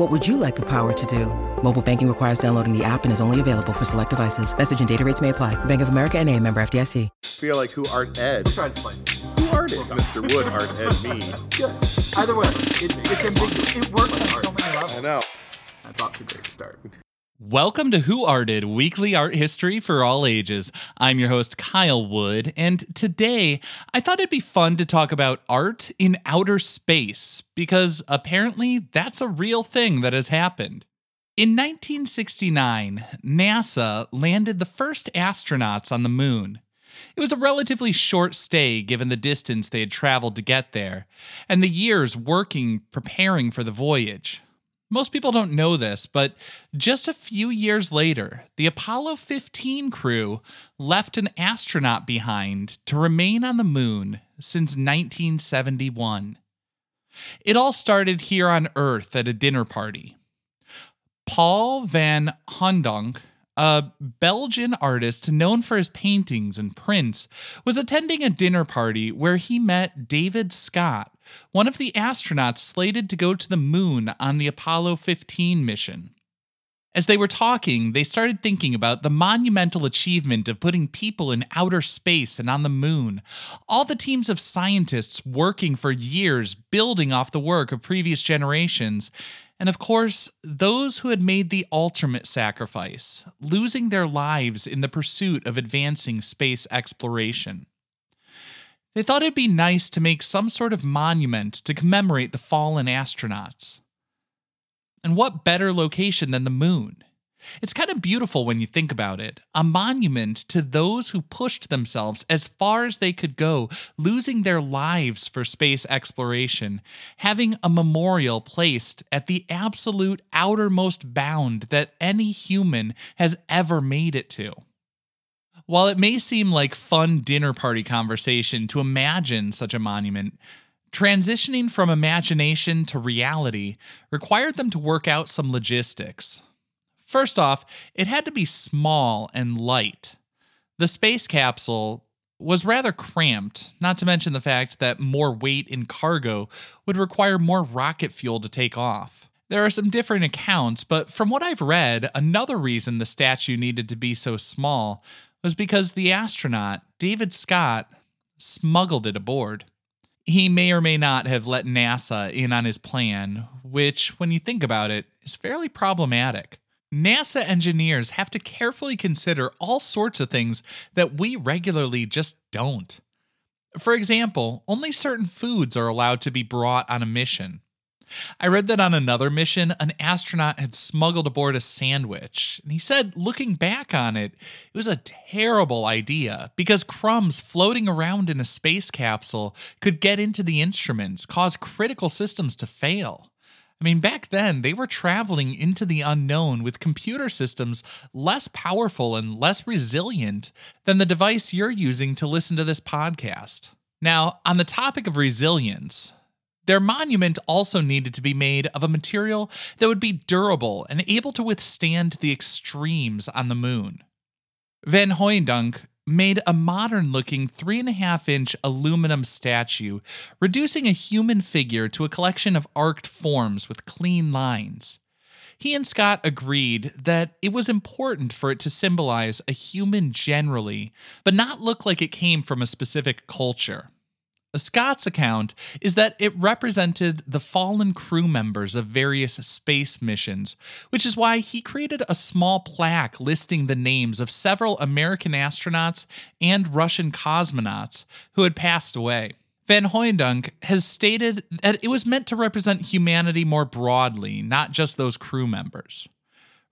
What would you like the power to do? Mobile banking requires downloading the app and is only available for select devices. Message and data rates may apply. Bank of America and a member FDIC. feel like who art ed. We'll try to spice it. Who art is Mr. Wood art ed me? Good. Either way, it, it's ambiguous. It works on so many levels. I know. That's off to a great start. Welcome to Who Arted, weekly art history for all ages. I'm your host, Kyle Wood, and today I thought it'd be fun to talk about art in outer space, because apparently that's a real thing that has happened. In 1969, NASA landed the first astronauts on the moon. It was a relatively short stay given the distance they had traveled to get there, and the years working preparing for the voyage. Most people don't know this, but just a few years later, the Apollo 15 crew left an astronaut behind to remain on the moon since 1971. It all started here on Earth at a dinner party. Paul van Hoeydonck, a Belgian artist known for his paintings and prints, was attending a dinner party where he met David Scott, one of the astronauts slated to go to the moon on the Apollo 15 mission. As they were talking, they started thinking about the monumental achievement of putting people in outer space and on the moon. All the teams of scientists working for years, building off the work of previous generations. And of course, those who had made the ultimate sacrifice, losing their lives in the pursuit of advancing space exploration. They thought it'd be nice to make some sort of monument to commemorate the fallen astronauts. And what better location than the moon? It's kind of beautiful when you think about it. A monument to those who pushed themselves as far as they could go, losing their lives for space exploration, having a memorial placed at the absolute outermost bound that any human has ever made it to. While it may seem like fun dinner party conversation to imagine such a monument, transitioning from imagination to reality required them to work out some logistics. First off, it had to be small and light. The space capsule was rather cramped, not to mention the fact that more weight in cargo would require more rocket fuel to take off. There are some different accounts, but from what I've read, another reason the statue needed to be so small was because the astronaut, David Scott, smuggled it aboard. He may or may not have let NASA in on his plan, which, when you think about it, is fairly problematic. NASA engineers have to carefully consider all sorts of things that we regularly just don't. For example, only certain foods are allowed to be brought on a mission. I read that on another mission, an astronaut had smuggled aboard a sandwich. And he said, looking back on it, it was a terrible idea because crumbs floating around in a space capsule could get into the instruments, cause critical systems to fail. I mean, back then, they were traveling into the unknown with computer systems less powerful and less resilient than the device you're using to listen to this podcast. Now, on the topic of resilience, their monument also needed to be made of a material that would be durable and able to withstand the extremes on the moon. Van Hoeydonck made a modern looking 3.5 inch aluminum statue, reducing a human figure to a collection of arced forms with clean lines. He and Scott agreed that it was important for it to symbolize a human generally, but not look like it came from a specific culture. Scott's account is that it represented the fallen crew members of various space missions, which is why he created a small plaque listing the names of several American astronauts and Russian cosmonauts who had passed away. Van Hoeydonck has stated that it was meant to represent humanity more broadly, not just those crew members.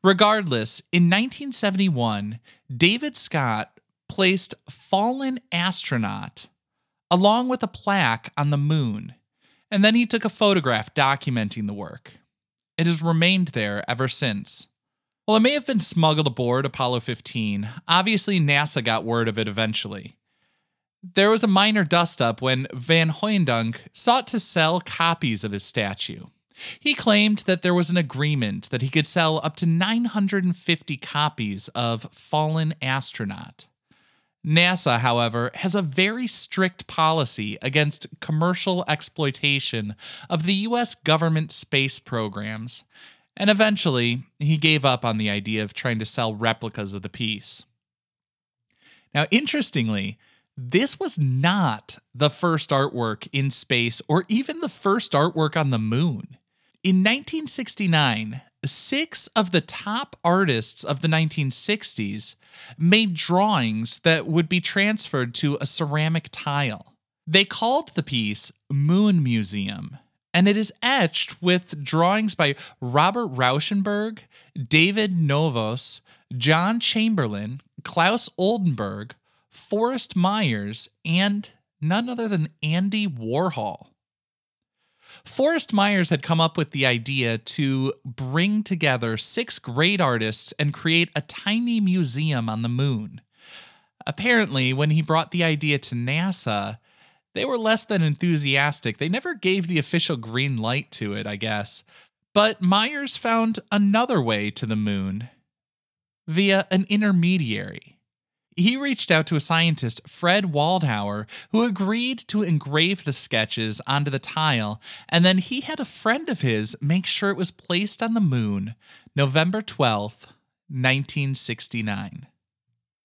Regardless, in 1971, David Scott placed Fallen Astronaut along with a plaque on the moon, and then he took a photograph documenting the work. It has remained there ever since. Well, it may have been smuggled aboard Apollo 15. Obviously, NASA got word of it eventually. There was a minor dust up when Van Hoeydonck sought to sell copies of his statue. He claimed that there was an agreement that he could sell up to 950 copies of Fallen Astronaut. NASA, however, has a very strict policy against commercial exploitation of the US government space programs, and eventually he gave up on the idea of trying to sell replicas of the piece. Now, interestingly, this was not the first artwork in space or even the first artwork on the moon. In 1969, six of the top artists of the 1960s made drawings that would be transferred to a ceramic tile. They called the piece Moon Museum, and it is etched with drawings by Robert Rauschenberg, David Novros, John Chamberlain, Claes Oldenburg, Forrest Myers, and none other than Andy Warhol. Forrest Myers had come up with the idea to bring together six great artists and create a tiny museum on the moon. Apparently, when he brought the idea to NASA, they were less than enthusiastic. They never gave the official green light to it, I guess. But Myers found another way to the moon via an intermediary he reached out to a scientist, Fred Waldhauer, who agreed to engrave the sketches onto the tile, and then he had a friend of his make sure it was placed on the moon November 12th, 1969.